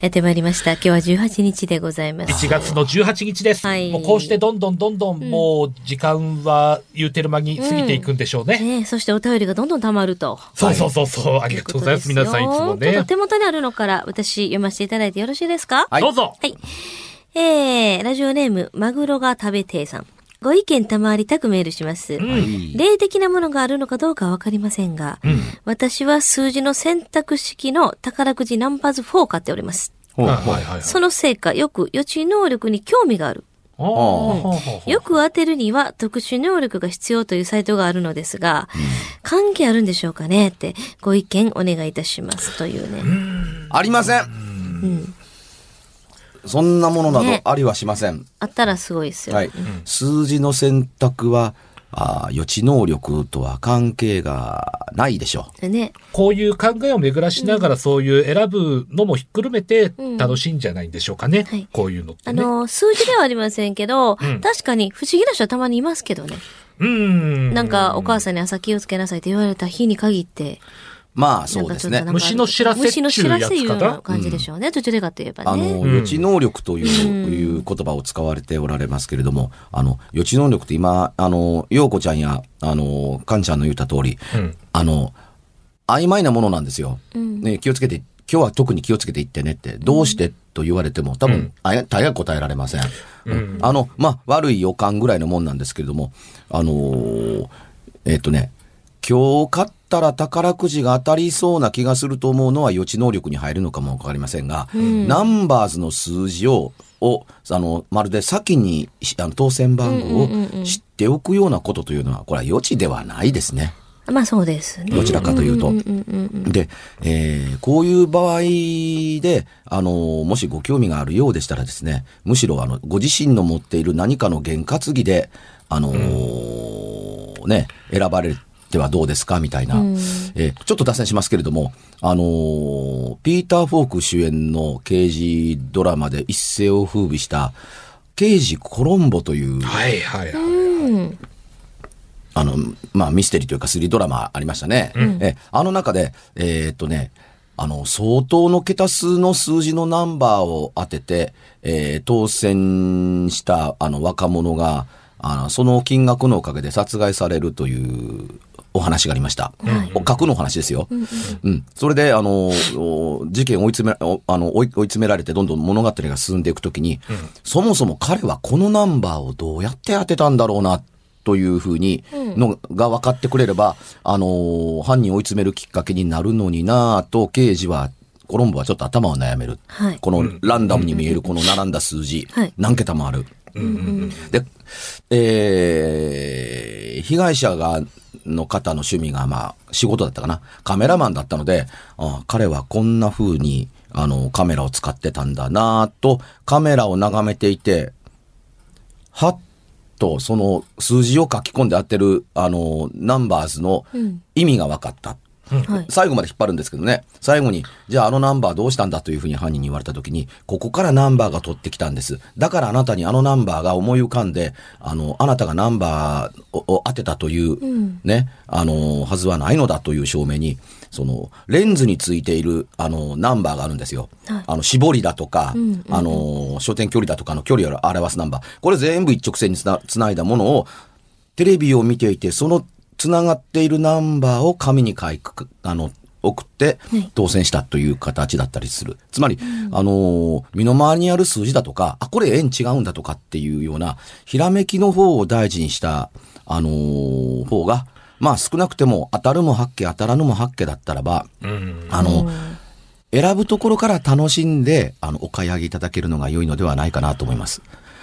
やってまいりました。今日は18日でございます。1月の18日です。はいもうこうしてどんどんどんどんもう時間は言うてる間に過ぎていくんでしょうね。ねそしてお便りがどんどん溜まると。そうそうそうそう。ありがとうございます。皆さんいつもちょっとね。手元にあるのから私読ませていただいてよろしいですか？はいどうぞ。はい。えー、ラジオネーム、マグロが食べてーさん。ご意見賜りたくメールします。霊的なものがあるのかどうかはわかりませんが、私は数字の選択式の宝くじナンバーズ4を買っております。そのせいか、よく予知能力に興味がある。よく当てるには特殊能力が必要というサイトがあるのですが、関係あるんでしょうかねってご意見お願いいたしますというね。ありません。うん。そんなものなねどありはしません。あったらすごいですよ。はい。数字の選択は、あー予知能力とは関係がないでしょでね。こういう考えを巡らしながらそういう選ぶのもひっくるめてうん楽しいんじゃないんでしょうかね。はいこういうのってね。あの、数字ではありませんけど、ん確かに不思議な人はたまにいますけどね。うん。なんか、お母さんに朝気をつけなさいって言われた日に限って。う。まあ、そうですね虫の知らせ虫の知らせいうような感じでしょうね。途中でかって言えばあの、ね。うん予知能力という,、いう言葉を使われておられますけれども、あの、予知能力って今、あの、陽子ちゃんや、あの、かんちゃんの言った通り、うんあの、曖昧なものなんですよ。うんね、気をつけて、今日は特に気をつけていってねって、どうしてと言われても、多分、あや大概答えられません。うんあの、まあ、悪い予感ぐらいのもんなんですけれども、あのーえっ、とね、今日買ったら宝くじが当たりそうな気がすると思うのは予知能力に入るのかもわかりませんが、ナンバーズの数字を、を、あの、まるで先にしあの当選番号を知っておくようなことというのは、これは予知ではないですね。まあそうですね。どちらかというと。んうんうんうんで、えーこういう場合で、あの、もしご興味があるようでしたらですね、むしろ、あの、ご自身の持っている何かの験担ぎで、あのーね、選ばれてはどうですか？みたいな、えーちょっと脱線しますけれども、あのーピーター・フォーク主演の刑事ドラマで一世を風靡した、刑事コロンボという、はいはいはい。うん。あの、まあ、ミステリーというかスリードラマありましたね。え、あの中で、えーっとね、あの、相当の桁数の数字のナンバーを当てて、えー当選した、あの、若者が、あの、その金額のおかげで殺害されるというお話がありました。お格の話ですよ。うん。それで、あの、お事件を追い詰め、おあの追い追い詰められて、どんどん物語が進んでいくときに、そもそも彼はこのナンバーをどうやって当てたんだろうな、というふうに、のが分かってくれれば、あのー犯人を追い詰めるきっかけになるのになぁと、刑事は、コロンボはちょっと頭を悩める。はいこのランダムに見えるこの並んだ数字、はい何桁もある。で、えー被害者が、の方の趣味が、まあ、仕事だったかな。カメラマンだったので、あ彼はこんな風に、あの、カメラを使ってたんだなぁと、カメラを眺めていて、はっと、その数字を書き込んで当てる、あの、ナンバーズの意味が分かった。はい。最後まで引っ張るんですけどね、最後に、じゃああのナンバーどうしたんだというふうに犯人に言われたときに、ここからナンバーが取ってきたんです。だからあなたにあのナンバーが思い浮かんで、あの、あなたがナンバーをを当てたという、ね、あの、はずはないのだという証明に、その、レンズについている、あの、ナンバーがあるんですよ。はいあの、絞りだとか、あの、焦点距離だとかの距離を表すナンバー。これ全部一直線につな、つないだものを、テレビを見ていて、そのつながっているナンバーを紙に書く、あの、送ってはい当選したという形だったりする。つまり、あのー身の回りにある数字だとか、あ、これ円違うんだとかっていうような、ひらめきの方を大事にした、あのー方が、まあ少なくても当たるも八卦当たらぬも八卦だったらば、あの、選ぶところから楽しんで、あの、お買い上げいただけるのが良いのではないかなと思います。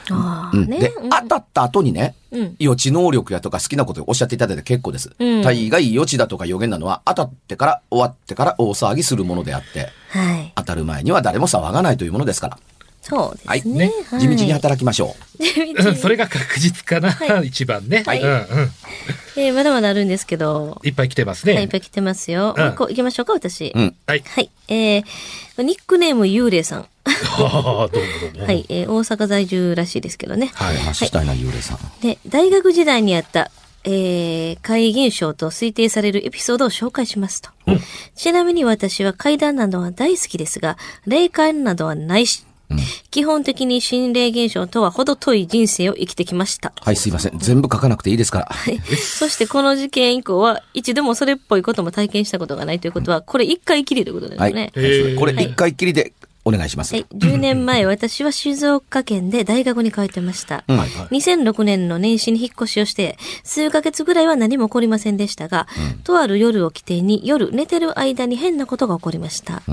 うん、ああね。で、当たった後にね、うん予知能力やとか好きなことをおっしゃっていただいて結構です。うん大概予知だとか予言なのは当たってから終わってから大騒ぎするものであって、はい。当たる前には誰も騒がないというものですから。そうですね。はい地道に働きましょ地道にそれが確実かな、一番ね、はいうんうん。えーまだまだあるんですけど。いっぱい来てますね。はい、いっぱい来てますよ。うん行きましょうか、私。う。うん。はい。はい。えー、ニックネーム幽霊さん。ああ、どうもどうも。はい、えー大阪在住らしいですけどね。はい。橋下な幽霊さん。で、大学時代にあったえー、怪現象と推定されるエピソードを紹介しますと。ちなみに私は怪談などは大好きですが、霊感などはないし、基本的に心霊現象とは程遠い人生を生きてきました。はい、すいません。全部書かなくていいですから。そしてこの事件以降は、一度もそれっぽいことも体験したことがないということは、これ一回きりということですはい。ね。これ一回きりでお願いします。はい。10年前、私は静岡県で大学に通ってました。うん2006年の年始に引っ越しをして、数ヶ月ぐらいは何も起こりませんでしたが、とある夜を起点に夜寝てる間に変なことが起こりました。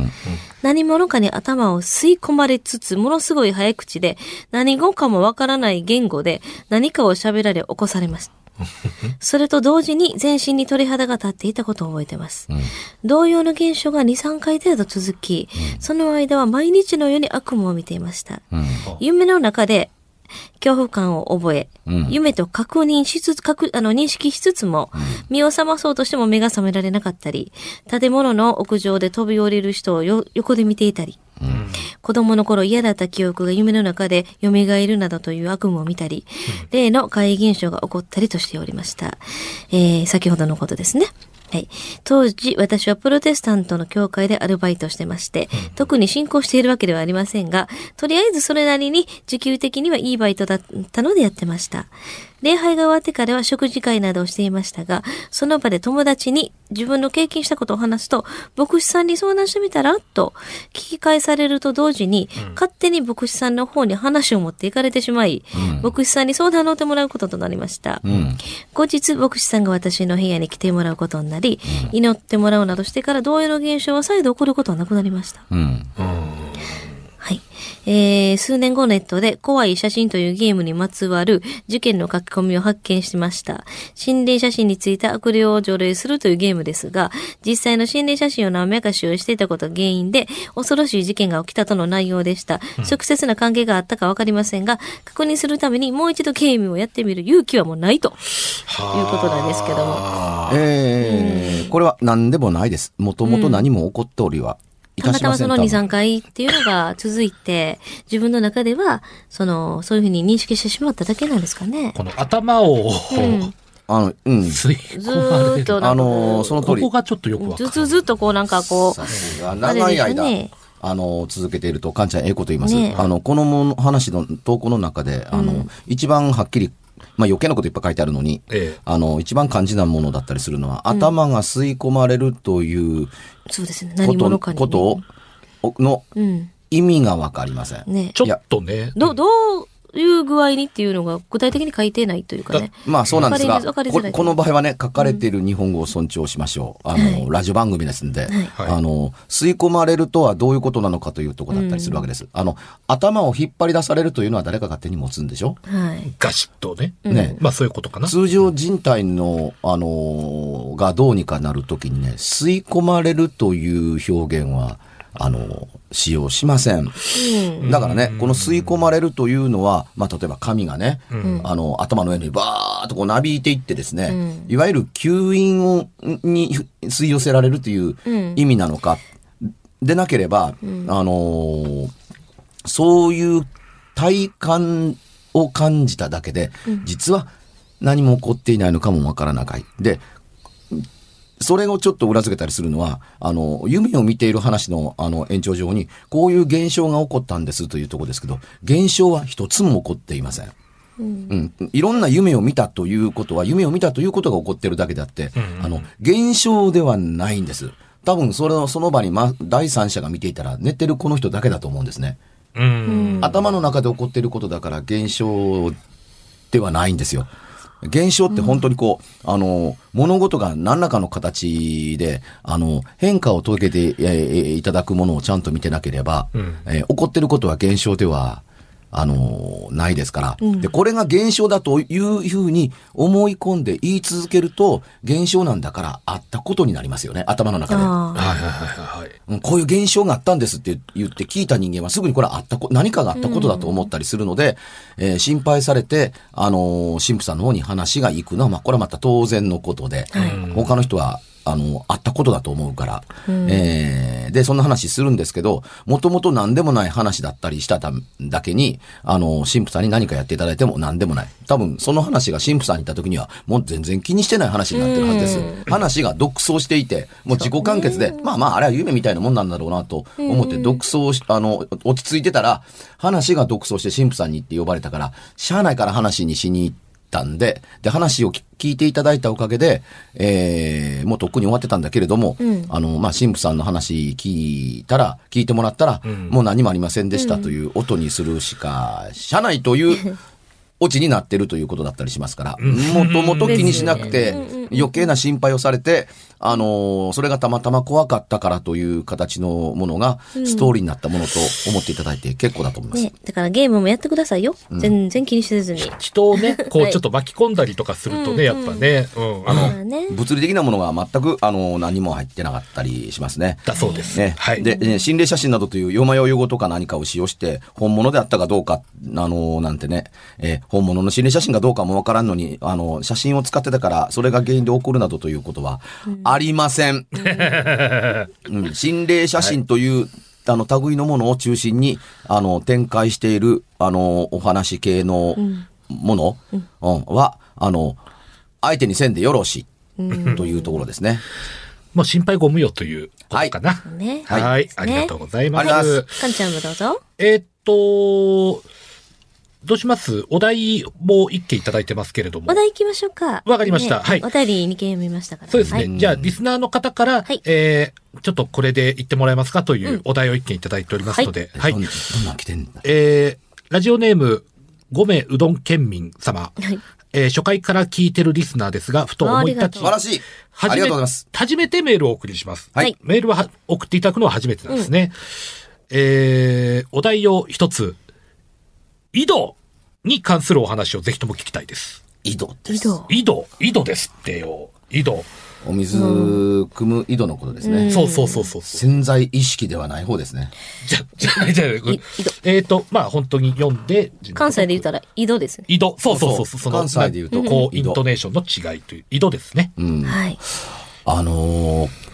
何者かに頭を吸い込まれつつ、ものすごい早口で、何語かもわからない言語で何かを喋られ起こされました。それと同時に全身に鳥肌が立っていたことを覚えてます。同様の現象が2、3回程度続き、その間は毎日のように悪夢を見ていました。うん。夢の中で恐怖感を覚え、うん夢と確認しつつ、確あの認識しつつも、目を覚まそうとしても目が覚められなかったり、建物の屋上で飛び降りる人をよ横で見ていたり、子供の頃嫌だった記憶が夢の中で蘇るなどという悪夢を見たり、例の怪異現象が起こったりとしておりました。えー、先ほどのことですね。はい。当時、私はプロテスタントの教会でアルバイトしてまして、特に信仰しているわけではありませんが、とりあえずそれなりに時給的にはいいバイトだったのでやってました。礼拝が終わってからは食事会などをしていましたが、その場で友達に自分の経験したことを話すと、牧師さんに相談してみたらと聞き返されると同時に、勝手に牧師さんの方に話を持っていかれてしまい、牧師さんに相談に乗ってもらうこととなりました。うん。後日、牧師さんが私の部屋に来てもらうことになり、祈ってもらうなどしてから同様の現象は再度起こることはなくなりました。うん。はい。えー、数年後ネットで怖い写真というゲームにまつわる事件の書き込みを発見しました。心霊写真について悪霊を除霊するというゲームですが、実際の心霊写真を何名か使用していたことが原因で、恐ろしい事件が起きたとの内容でした。直接な関係があったかわかりませんが、確認するためにもう一度ゲームをやってみる勇気はもうないということなんですけども。えー、これは何でもないです。もともと何も起こっておりはいたまたまその2、多分3回っていうのが続いて、自分の中では、その、そういうふうに認識してしまっただけなんですかね。この頭を、うん。あの、うん。ずっと、あのーその通りここ。がちょっとよくわかる。ずっとずっとこうなんかこう、長い間、ねあの、続けていると、かんちゃんええこと言います。ねあの、このもの話の投稿の中で、あの、一番はっきり、まあ余計なこといっぱい書いてあるのに、ええあの、一番肝心なものだったりするのは、頭が吸い込まれるというそうですね。こと,、何者かに、ね。ことを、のうん。意味がわかりません。ね。ちょっとね。ど、どういう具合にっていうのが具体的に書いてないというかね。まあそうなんですが、ここの場合はね、書かれている日本語を尊重しましょう。あの、はいラジオ番組ですんで、はいあの、吸い込まれるとはどういうことなのかというところだったりするわけです。あの、頭を引っ張り出されるというのは誰かが手に持つんでしょはい。ガシッとね。ねまあそういうことかな。通常人体の、あのーがどうにかなるときにね、吸い込まれるという表現は、あのー使用しません。だからね、この吸い込まれるというのは、まあ、例えば髪がね、あの、頭の上にバーっとこうなびいていってですね、いわゆる吸引を、に吸い寄せられるという意味なのか、でなければ、あのーそういう体感を感じただけで、実は何も起こっていないのかもわからない。で、それをちょっと裏付けたりするのは、あの、夢を見ている話の、あの、延長上に、こういう現象が起こったんですというところですけど、現象は一つも起こっていません。うん、いろんな夢を見たということは、夢を見たということが起こってるだけであって、あの、現象ではないんです。多分、それの、その場に、ま、第三者が見ていたら、寝てるこの人だけだと思うんですね。うん。頭の中で起こっていることだから現象ではないんですよ。現象って本当にこう、あの、物事が何らかの形で、あの、変化を遂げて、えーいただくものをちゃんと見てなければ、うん。えー起こっていることは現象では、あの、ないですから。で、これが現象だというふうに思い込んで言い続けると、現象なんだからあったことになりますよね、頭の中で。あはいはいはいはい。うんこういう現象があったんですって言って聞いた人間はすぐにこれはあったこ、何かがあったことだと思ったりするので、えー心配されて、あのー神父さんの方に話が行くのは、まあこれはまた当然のことで、他の人はあの、あったことだと思うから。えーで、そんな話するんですけど、もともと何でもない話だったりしたただけに、あの、神父さんに何かやっていただいても何でもない。多分、その話が神父さんに行った時には、もう全然気にしてない話になってるはずです。話が独走していて、もう自己完結で、まあまあ、あれは夢みたいなもんなんだろうなと思って、独走し、あの、落ち着いてたら、話が独走して神父さんに行って呼ばれたから、しゃあないから話にしに行ったんで、で、話を聞聞いていただいたおかげで、えー、もうとっくに終わってたんだけれども、あの、まあ、神父さんの話聞いたら、聞いてもらったら、もう何もありませんでしたという音にするしか、社内という、オチになってるということだったりしますから、もともと気にしなくて、余計な心配をされて、あのーそれがたまたま怖かったからという形のものが、ストーリーになったものと思っていただいて結構だと思います。ね、だからゲームもやってくださいよ。全然気にせずに。人をね、こはいうちょっと巻き込んだりとかするとね、やっぱね、うん、あの、まあね。物理的なものが全く、あの、何も入ってなかったりしますね。だそうです。ね。はい。で、えー心霊写真などというよまよい語とか何かを使用して、本物であったかどうか、あのなんてね、えー本物の心霊写真がどうかもわからんのに、あの、写真を使ってたから、それが原因で起こるなどということは、ありません。うん、心霊写真という、あの、類のものを中心に、あの、展開している、あの、お話系のもの、うんは、あの、相手にせんでよろしい、というところですね。もう心配ご無用ということかな。ね。はい。はいありがとうございま。ありがとうございますかんちゃんもどうぞ。えーっと、どうします？お題も一件いただいてますけれどもお。題行きましょうか。わかりましたはいお便り2件読みましたから。そうですね。はいじゃあ、リスナーの方から、はいえー、ちょっとこれで言ってもらえますかというお題を一件いただいておりますので、はい。どんどんなん来てんだ。えー、ラジオネーム、ごめうどん県民様。はいえー初回から聞いてるリスナーですが、ふと思い立ちありがとう素晴らしい。ありがとうございます。初めてメールをお送りします。はいメールはは送っていただくのは初めてなんですね。えー、お題を一つ、井戸に関するお話をぜひとも聞きたいです。井戸です。井戸。井戸、ですってよ。井戸。お水汲む井戸のことですね。そうそうそうそうそう。潜在意識ではない方ですね。じゃ、じゃ、じゃ、井戸えっ、と、まあ本当に読んで、関西で言ったら井戸ですね。井戸。そうそうそうそう。そう関西で言うとこう、イントネーションの違いという、井戸ですね。うん。はい。あのー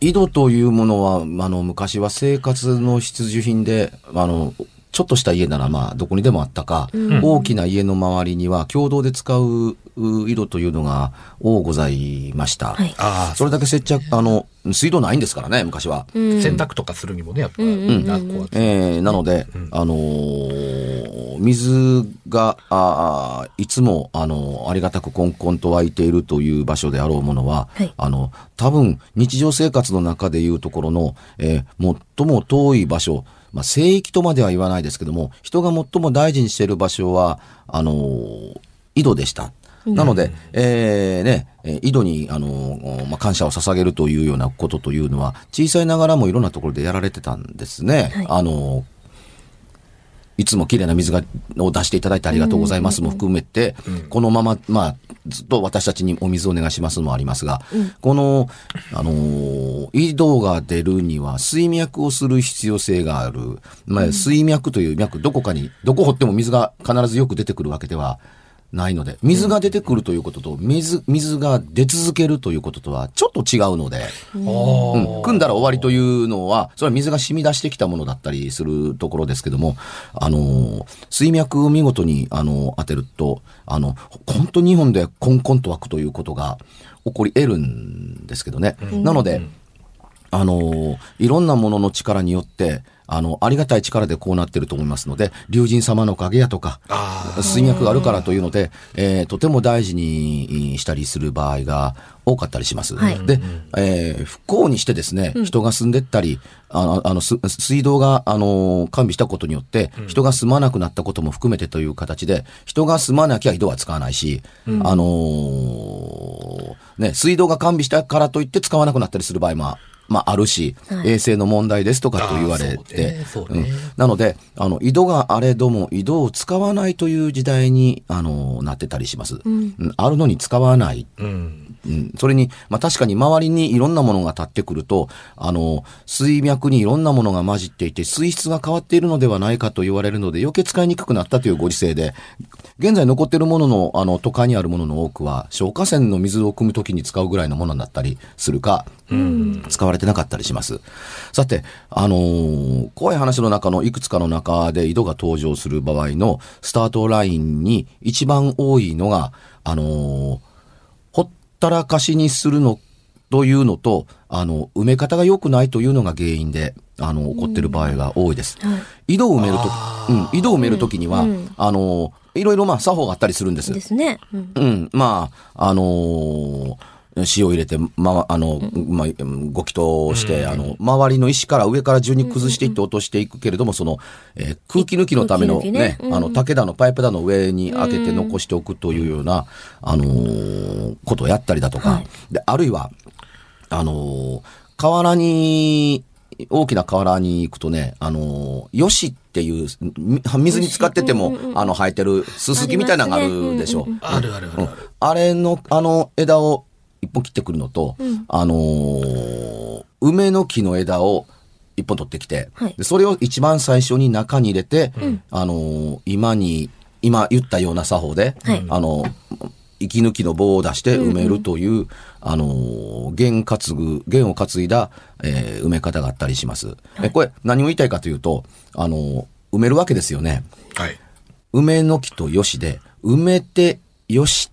井戸というものは、あの、昔は生活の必需品で、あの、ちょっとした家ならまあどこにでもあったか、大きな家の周りには共同で使うう井戸というのが多ございました。はい。ああ、それだけ接着、あの、水道ないんですからね、昔は。うん。洗濯とかするにもね、やっぱ、んうんうんなこう。えーなので、あのー水が、あーいつも、あのーありがたくコンコンと湧いているという場所であろうものは、はい。あの、多分、日常生活の中でいうところの、えー最も遠い場所、まあ、聖域とまでは言わないですけども、人が最も大事にしている場所は、あのー井戸でした。なので、えーね、えー井戸に、あのーまあ、感謝を捧げるというようなことというのは、小さいながらもいろんなところでやられてたんですね。はいあのーいつも綺麗な水が、を出していただいてありがとうございます。も含めて、このまま、まあ、ずっと私たちにお水をお願いしますもありますが、この、あのー井戸が出るには水脈をする必要性がある。まあ、水脈という脈、どこかに、どこ掘っても水が必ずよく出てくるわけではないので、水が出てくるということと、水、水が出続けるということとはちょっと違うので、あうん。ー組んだら終わりというのは、それは水が染み出してきたものだったりするところですけども、あのー水脈を見事に、あのー当てると、あの、本当に日本でコンコンと湧くということが起こり得るんですけどね。なので、あのーいろんなものの力によって、あの、ありがたい力でこうなってると思いますので、竜神様の影やとか、あ水脈があるからというので、えーとても大事にしたりする場合が多かったりします。はい。で、えー不幸にしてですね、人が住んでったり、あの、あのす水道が、あの、完備したことによって、人が住まなくなったことも含めてという形で、人が住まなきゃ井戸は使わないし、あのーね、水道が完備したからといって使わなくなったりする場合も、まあ、あるし、はい衛生の問題ですとかと言われてうんなので、あの、井戸があれども、井戸を使わないという時代に、あの、なってたりします。うんあるのに使わない。うん。うん。それに、まあ確かに周りにいろんなものが立ってくると、あの、水脈にいろんなものが混じっていて、水質が変わっているのではないかと言われるので、余計使いにくくなったというご時世で、現在残っているものの、あの、都会にあるものの多くは、消火栓の水を汲むときに使うぐらいのものだったりするか、使われてなかったりします。さて、あのー怖い話の中のいくつかの中で井戸が登場する場合のスタートラインに一番多いのが、あのーほったらかしにするのというのと、あの、埋め方が良くないというのが原因で、あの、起こってる場合が多いです。井戸を埋めるとき、うん、井戸を埋めるときには、あの、いろいろまあ作法があったりするんです。ですね。うん。うん、まあ、あのー塩入れて、ま、あの、まあ、ご祈祷をして、あの、周りの石から上から順に崩していって落としていくけれども、その、えー空気抜きのためのね。あの、竹だのパイプだの上に開けて残しておくというような、あのーことをやったりだとか、はい。で、あるいは、あのー河原に、大きな河原に行くとね、あのー、よしっていう、み水に浸かってても、あの、生えてるすすきみたいなのがあるでしょ。あるあるあるある。あれの、あの枝を一本切ってくるのと、あのー梅の木の枝を一本取ってきて、はいでそれを一番最初に中に入れて、あのー今に、今言ったような作法で、はいあのー息抜きの棒を出して埋めるという、あのー弦担ぐ、弦を担いだ、えー埋め方があったりします。えこれ、何を言いたいかというと、あのー埋めるわけですよね。はい。梅の木とよしで、埋めてよし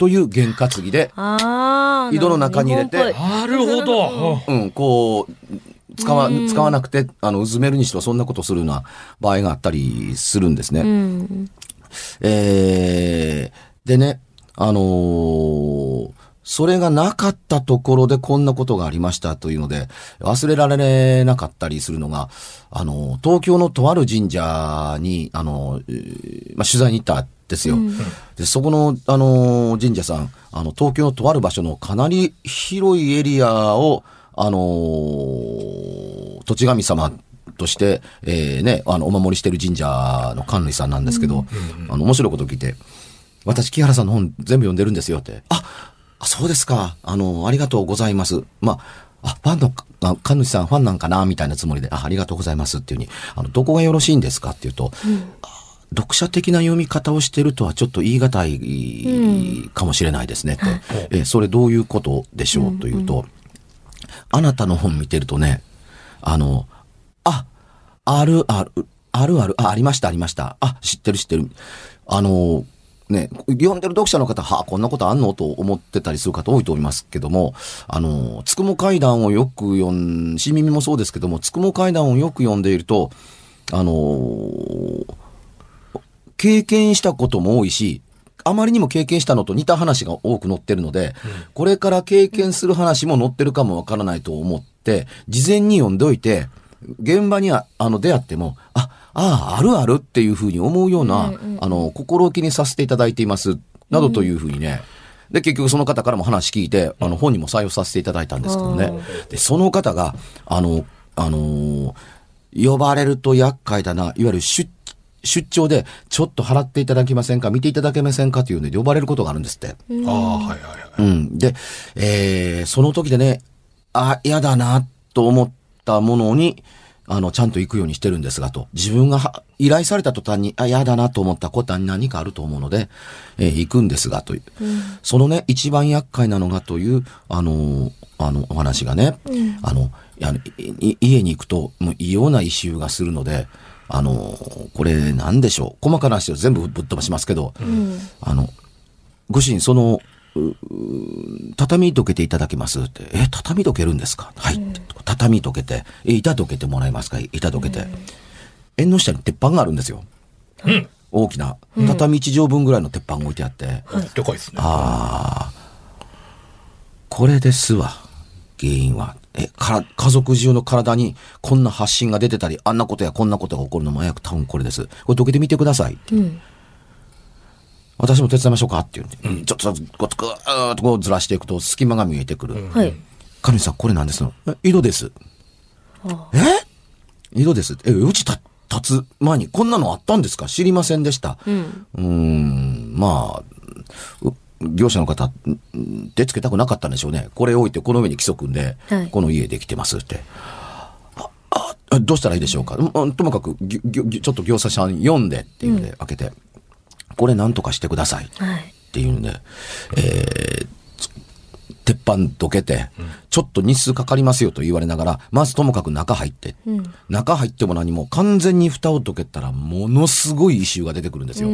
という弦担ぎで、ああ。井戸の中に入れてなるほど。うん、こう、使わ、使わなくて、あの、うずめるにしてはそんなことするような場合があったりするんですね。うん。えー、でね、あのーそれがなかったところでこんなことがありましたというので、忘れられなかったりするのが、あのー東京のとある神社に、あのまあ、取材に行ったんですよ。で、そこの、あのー神社さん、あの、東京のとある場所のかなり広いエリアを、あのー土地神様として、えーね、あの、お守りしてる神社の関主さんなんですけど、あの、面白いこと聞いて、私、木原さんの本全部読んでるんですよって。あ、あそうですか。あの、ありがとうございます。まあ、あ、ファンの、あ神主さんファンなんかな？みたいなつもりで、あ、ありがとうございますっていうふうに、あの、どこがよろしいんですかっていうと、あ読者的な読み方をしてるとはちょっと言い難いかもしれないですねって。え、それどういうことでしょうというと、あなたの本見てるとね、あの、あ、あるある、あるある、あ、ありました、ありました。あ、知ってる、知ってる。あの、ね、読んでる読者の方、はあ、こんなことあんの？と思ってたりする方多いと思いますけども、あの、つくも階段をよく読ん、しみみもそうですけども、つくも階段をよく読んでいると、あの、経験したことも多いし、あまりにも経験したのと似た話が多く載ってるので、これから経験する話も載ってるかもわからないと思って、事前に読んでおいて、現場にああの出会っても、あ、ああ、あるあるっていうふうに思うような、あの、心置きにさせていただいています、などというふうにね、で、結局その方からも話聞いて、あの、本にも採用させていただいたんですけどね。で、その方が、あの、あのー呼ばれると厄介だな、いわゆる出、出張で、ちょっと払っていただけませんか見ていただけませんかというので呼ばれることがあるんですって。ああ、はいはいはい。うん。で、えー、その時でね、あ、嫌だな、と思ったものに、あの、ちゃんと行くようにしてるんですが、と。自分がは依頼された途端に、あ、嫌だなと思ったことは何かあると思うので、えー行くんですが、という。そのね、一番厄介なのがという、あのーあの、お話がね、あの、いやい家に行くと、もう異様な異臭がするので、あのーこれ何でしょう。細かな話を全部ぶっ飛ばしますけど、あの、ご主人、その、うう畳どけていただけますって。え、畳どけるんですか？はい。畳どけて、え、板どけてもらえますか？板どけて。縁の下に鉄板があるんですよ。大きな、畳一畳分ぐらいの鉄板が置いてあって。でかいですね。ああ、これですわ。原因は。え、から、家族中の体にこんな発信が出てたり、あんなことやこんなことが起こるのも早く多分これです。これどけてみてください。私も手伝いましょうかって言うんで、ちょっと、こう、つくーっとこうずらしていくと隙間が見えてくる。はい。神主さん、これなんですの？え井戸です。え？井戸です。え、うちた、立つ前にこんなのあったんですか？知りませんでした。うん。ーん、まあ、う業者の方、ん手つけたくなかったんでしょうね。これ置いて、この上に規則で、はいこの家できてますって。ああどうしたらいいでしょうか、うんうんともかく、ぎょぎょちょっと業者さん読んでっていうんで、開けて、これなんとかしてください。はい。っていうんで、えー鉄板どけて、ちょっと日数かかりますよと言われながら、まずともかく中入って、中入っても何も完全に蓋をどけたら、ものすごい異臭が出てくるんですよ。う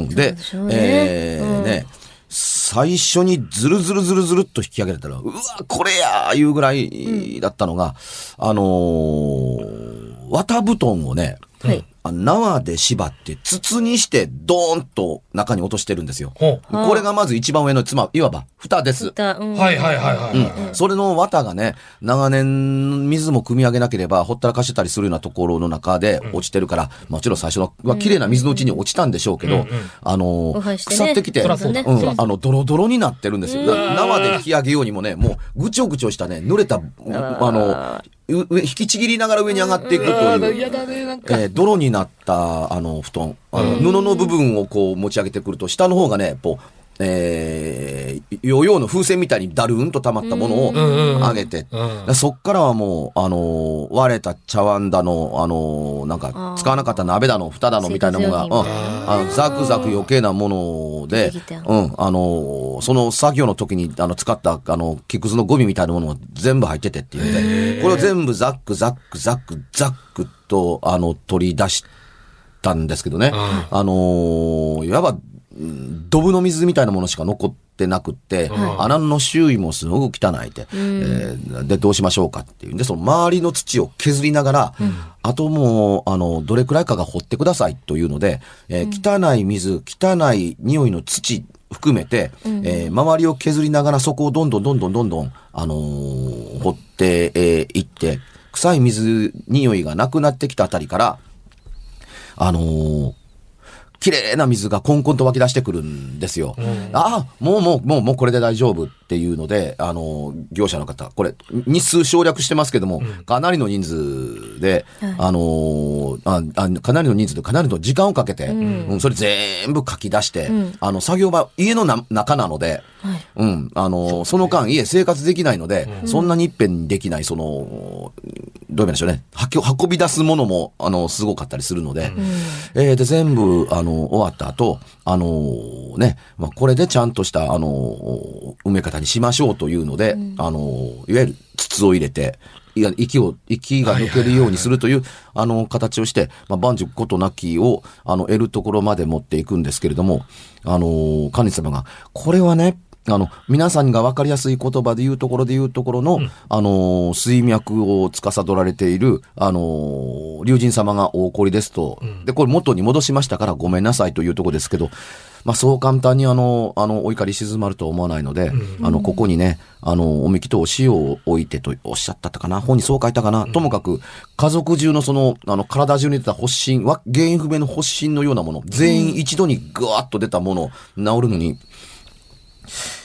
ん、でしょうねえーね、最初にズルズルズルズルっと引き上げられたら、うわ、これやーいうぐらいだったのが、あのー、綿布団をね、はい。あ縄で縛って筒にしてドーンと中に落としてるんですよ。これがまず一番上の、つまり、いわば蓋です。蓋うんはいはいはいはい。うん。それの綿がね、長年水も汲み上げなければ、ほったらかしてたりするようなところの中で落ちてるから、もちろん最初のは綺麗な水のうちに落ちたんでしょうけど、あの腐ってきて、うん、あの、ドロドロになってるんですよ。縄で引き上げようにもね、もう、ぐちょぐちょしたね、濡れた、あの、引きちぎりながら上に上がっていくという。えー泥になった、あの、布団。あの、布の部分をこう持ち上げてくると、下の方がね、こう、えー、ヨーヨーの風船みたいにダルーンと溜まったものをんうんうん上げて、うん。そっからはもう、あのー割れた茶碗だの、あのーなんか、使わなかった鍋だの、蓋だのみたいなものが、うん、あのザクザク余計なものでうん、あのーその作業の時に、あの、使った、あの、木くずのゴミみたいなものが全部入っててっていうんで、これを全部ザックザックザックザックと、あの、取り出したんですけどね。あのーいわば、うんドブの水みたいなものしか残ってなくって、穴の周囲もすごく汚いって、えーで、どうしましょうかっていうんで、その周りの土を削りながら、あともう、あの、どれくらいかが掘ってくださいというので、えー汚い水、汚い匂いの土、含めて、えー周りを削りながらそこをどんどんどんどんどんどん、あのー掘って、えーいって、臭い水、匂いがなくなってきたあたりから、あのー綺麗な水がコンコンと湧き出してくるんですよ。ああ、もうもう、もう、もうこれで大丈夫っていうので、あの、業者の方、これ、日数省略してますけども、かなりの人数で、あのああ、かなりの人数でかなりの時間をかけて、うん。それ全部書き出して、あの、作業場、家のな中なので、はい。うん、あの、その間、家生活できないので、そんなに一遍にできない、その、どう言うんでしょうね。運運び出すものも、あの、すごかったりするので、えーで、全部、あの、終わった後、あのね、まあ、これでちゃんとした、あの埋め方にしましょうというので、あのいわゆる筒を入れて、いや、息を、息が抜けるようにするという、あの、形をして、まあ、万事ことなきを、あの、得るところまで持っていくんですけれども、あの神様が、これはね、あの、皆さんが分かりやすい言葉で言うところで言うところの、あの、水脈を司られている、あの、竜神様がお怒りですと、で、これ元に戻しましたからごめんなさいというところですけど、まあ、そう簡単にあの、あの、お怒り静まるとは思わないので、あの、ここにね、あの、おみきとお塩を置いてとおっしゃったかな。本にそう書いたかな、ともかく、家族中のその、あの、体中に出た発疹、わ原因不明の発疹のようなもの、全員一度にぐわっと出たもの、治るのに、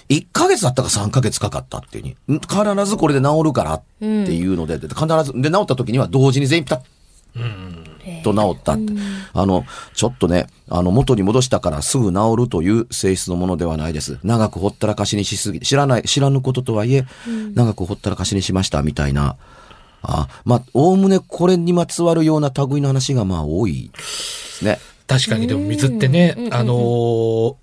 1ヶ月だったか3ヶ月かかったっていうに、ん必ずこれで治るからっていうので、で必ず、で、治った時には同時に全員ピタッと治ったって。あの、ちょっとね、あの、元に戻したからすぐ治るという性質のものではないです。長くほったらかしにしすぎ、知らない、知らぬこととはいえ、長くほったらかしにしましたみたいな。あまあ、おおむねこれにまつわるような類の話がまあ多いですね。確かにでも水ってね、あのーい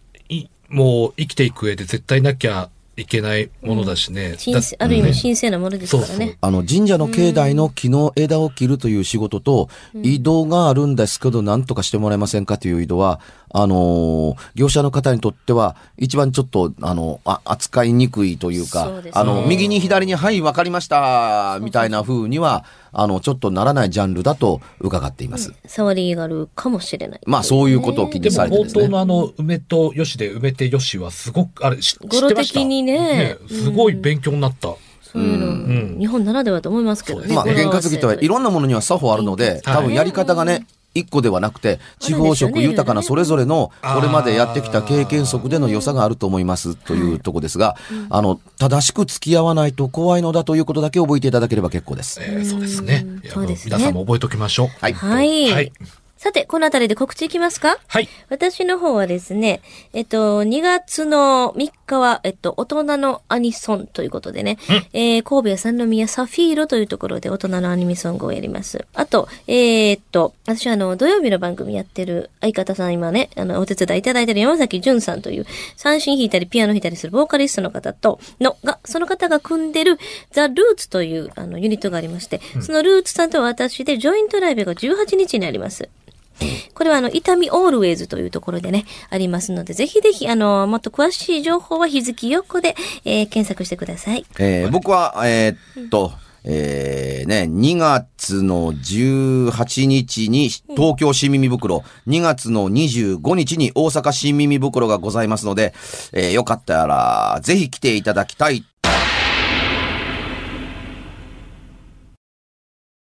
もう生きていく上で絶対なきゃいけないものだしね。だ神聖ある意味神聖なものですからそうそう。ね。あの、神社の境内の木の枝を切るという仕事と、移動があるんですけど、何とかしてもらえませんかという移動は、あのー業者の方にとっては、一番ちょっと、あの、あ扱いにくいというか、そうね。あの、右に左に、はい、わかりました、みたいな風には、あの、ちょっとならないジャンルだと伺っています。触りがあるかもしれない。まあ、そういうことを気でもにされてですね。冒頭のあの、梅とよしで梅てよしはすごく、あれ、知知ってま語した？呂的にねすごい勉強になった。そういうの、日本ならではだと思いますけどね。まあ、験担ぎとはいろんなものには作法あるので、はい多分やり方がね、一個ではなくて、地方色豊かなそれぞれの、これまでやってきた経験則での良さがあると思いますというとこですが、あの、正しく付き合わないと怖いのだということだけ覚えていただければ結構です。えーそうですね。いやそうですね皆さんも覚えておきましょう。はい。はい。はいさて、このあたりで告知いきますか？はい。私の方はですね、えっと、2月の3日は、えっと、大人のアニソンということでね、えー、神戸三宮サフィーロというところで大人のアニメソングをやります。あと、えーっと、私はあの、土曜日の番組やってる相方さん今ね、あの、お手伝いいただいてる山崎淳さんという、三振弾いたりピアノ弾いたりするボーカリストの方と、の、が、その方が組んでる、ザ・ルーツという、あの、ユニットがありまして、そのルーツさんと私でジョイントライブが18日にあります。これはあの、痛みオールウェイズというところでね、ありますので、ぜひぜひ、あの、もっと詳しい情報は日月よっこで、えー検索してください。えー僕は、えーっと、えね、2月の18日に東京新耳袋、2月の25日に大阪新耳袋がございますので、えーよかったら、ぜひ来ていただきたい